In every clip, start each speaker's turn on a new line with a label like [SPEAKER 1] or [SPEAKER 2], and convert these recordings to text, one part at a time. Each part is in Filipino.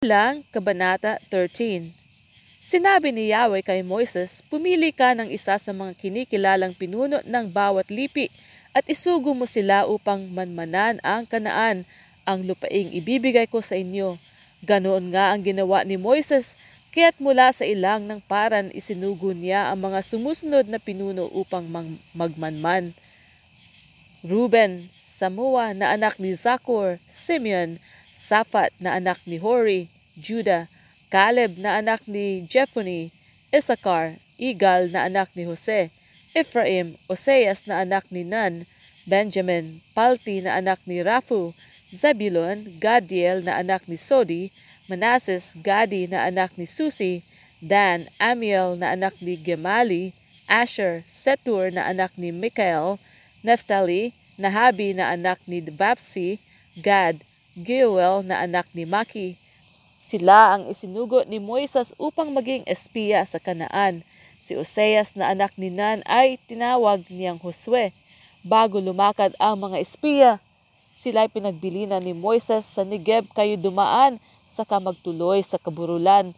[SPEAKER 1] lang, Kabanata 13 Sinabi ni Yahweh kay Moises, Pumili ka ng isa sa mga kinikilalang pinuno ng bawat lipi at isugo mo sila upang manmanan ang kanaan, ang lupaing ibibigay ko sa inyo. Ganoon nga ang ginawa ni Moises, kaya't mula sa ilang ng paran isinugo niya ang mga sumusunod na pinuno upang magmanman. Ruben, Samua na anak ni Zakur, Simeon, Safat na anak ni Hori, Judah, Caleb na anak ni Jephunneh, Issachar, Igal na anak ni Jose, Ephraim, Oseas na anak ni Nun, Benjamin, Palti na anak ni Raphu, Zebulon, Gadiel na anak ni Sodi, Manases, Gadi na anak ni Susi, Dan, Amiel na anak ni Gemali, Asher, Setur na anak ni Mikael, Naphtali, Nahabi na anak ni Bapsi, Gad, Geuel na anak ni Maki, sila ang isinugo ni Moises upang maging espiya sa Kanaan. Si Oseas na anak ni Nan ay tinawag niyang Josue. Bago lumakad ang mga espiya, sila ay pinagbilinan ni Moises sa Negeb kayo dumaan saka magtuloy sa kaburulan.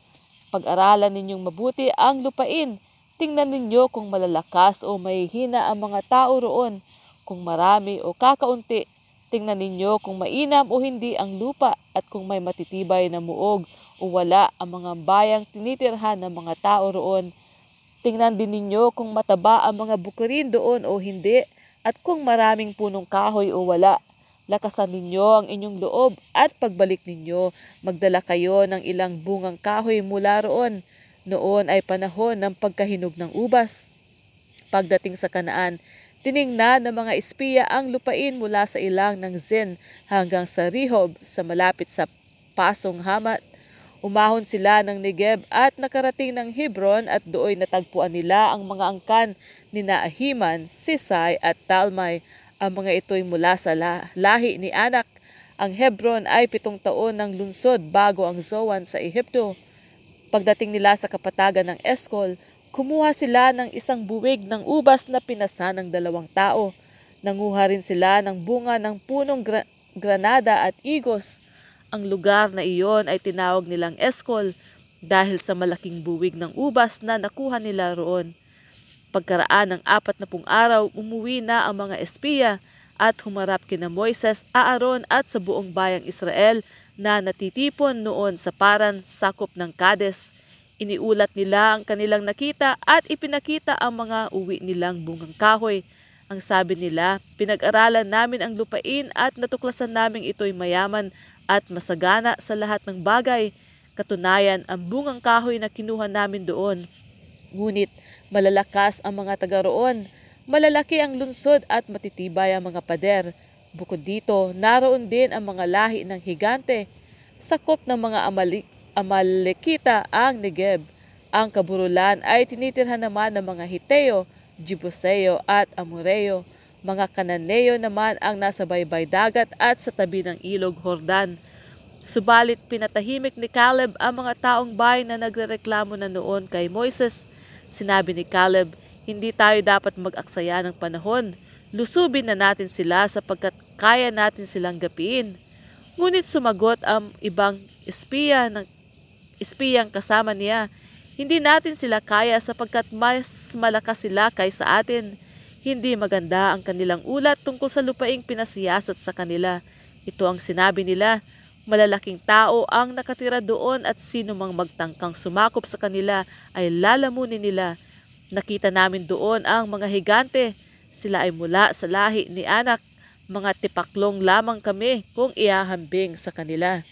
[SPEAKER 1] Pag-aralan ninyong mabuti ang lupain. Tingnan ninyo kung malalakas o mahihina ang mga tao roon, kung marami o kakaunti Tingnan ninyo kung mainam o hindi ang lupa at kung may matitibay na muog o wala ang mga bayang tinitirhan ng mga tao roon. Tingnan din ninyo kung mataba ang mga bukirin doon o hindi at kung maraming punong kahoy o wala. Lakasan ninyo ang inyong loob at pagbalik ninyo, magdala kayo ng ilang bungang kahoy mula roon. Noon ay panahon ng pagkahinog ng ubas. Pagdating sa kanaan, Tiningnan ng mga espiya ang lupain mula sa ilang ng Zen hanggang sa Rehob sa malapit sa Pasong Hamat. Umahon sila ng Negeb at nakarating ng Hebron at doon natagpuan nila ang mga angkan ni Naahiman, Sisay at Talmay. Ang mga ito'y mula sa lahi ni Anak. Ang Hebron ay pitong taon ng lunsod bago ang Zoan sa Ehipto. Pagdating nila sa kapatagan ng Eskol, Kumuha sila ng isang buwig ng ubas na pinasa ng dalawang tao. Nanguha rin sila ng bunga ng punong gra- granada at igos. Ang lugar na iyon ay tinawag nilang Eskol dahil sa malaking buwig ng ubas na nakuha nila roon. Pagkaraan ng apat na pung araw, umuwi na ang mga espiya at humarap kina Moises, Aaron at sa buong bayang Israel na natitipon noon sa paran sakop ng Kades. Iniulat nila ang kanilang nakita at ipinakita ang mga uwi nilang bungang kahoy. Ang sabi nila, pinag-aralan namin ang lupain at natuklasan namin ito'y mayaman at masagana sa lahat ng bagay. Katunayan, ang bungang kahoy na kinuha namin doon. Ngunit malalakas ang mga taga roon. Malalaki ang lunsod at matitibay ang mga pader. Bukod dito, naroon din ang mga lahi ng higante, sakop ng mga amalik Amalekita ang Negeb. Ang kaburulan ay tinitirhan naman ng mga Hiteo, Jebuseo at Amoreo. Mga Kananeo naman ang nasa baybay dagat at sa tabi ng ilog Hordan. Subalit pinatahimik ni Caleb ang mga taong bayan na nagrereklamo na noon kay Moises. Sinabi ni Caleb, hindi tayo dapat mag-aksaya ng panahon. Lusubin na natin sila sapagkat kaya natin silang gapiin. Ngunit sumagot ang ibang espiya ng espiyang kasama niya. Hindi natin sila kaya sapagkat mas malakas sila kaysa atin. Hindi maganda ang kanilang ulat tungkol sa lupaing pinasiyasat sa kanila. Ito ang sinabi nila, malalaking tao ang nakatira doon at sino mang magtangkang sumakop sa kanila ay lalamunin nila. Nakita namin doon ang mga higante. Sila ay mula sa lahi ni anak. Mga tipaklong lamang kami kung iahambing sa kanila.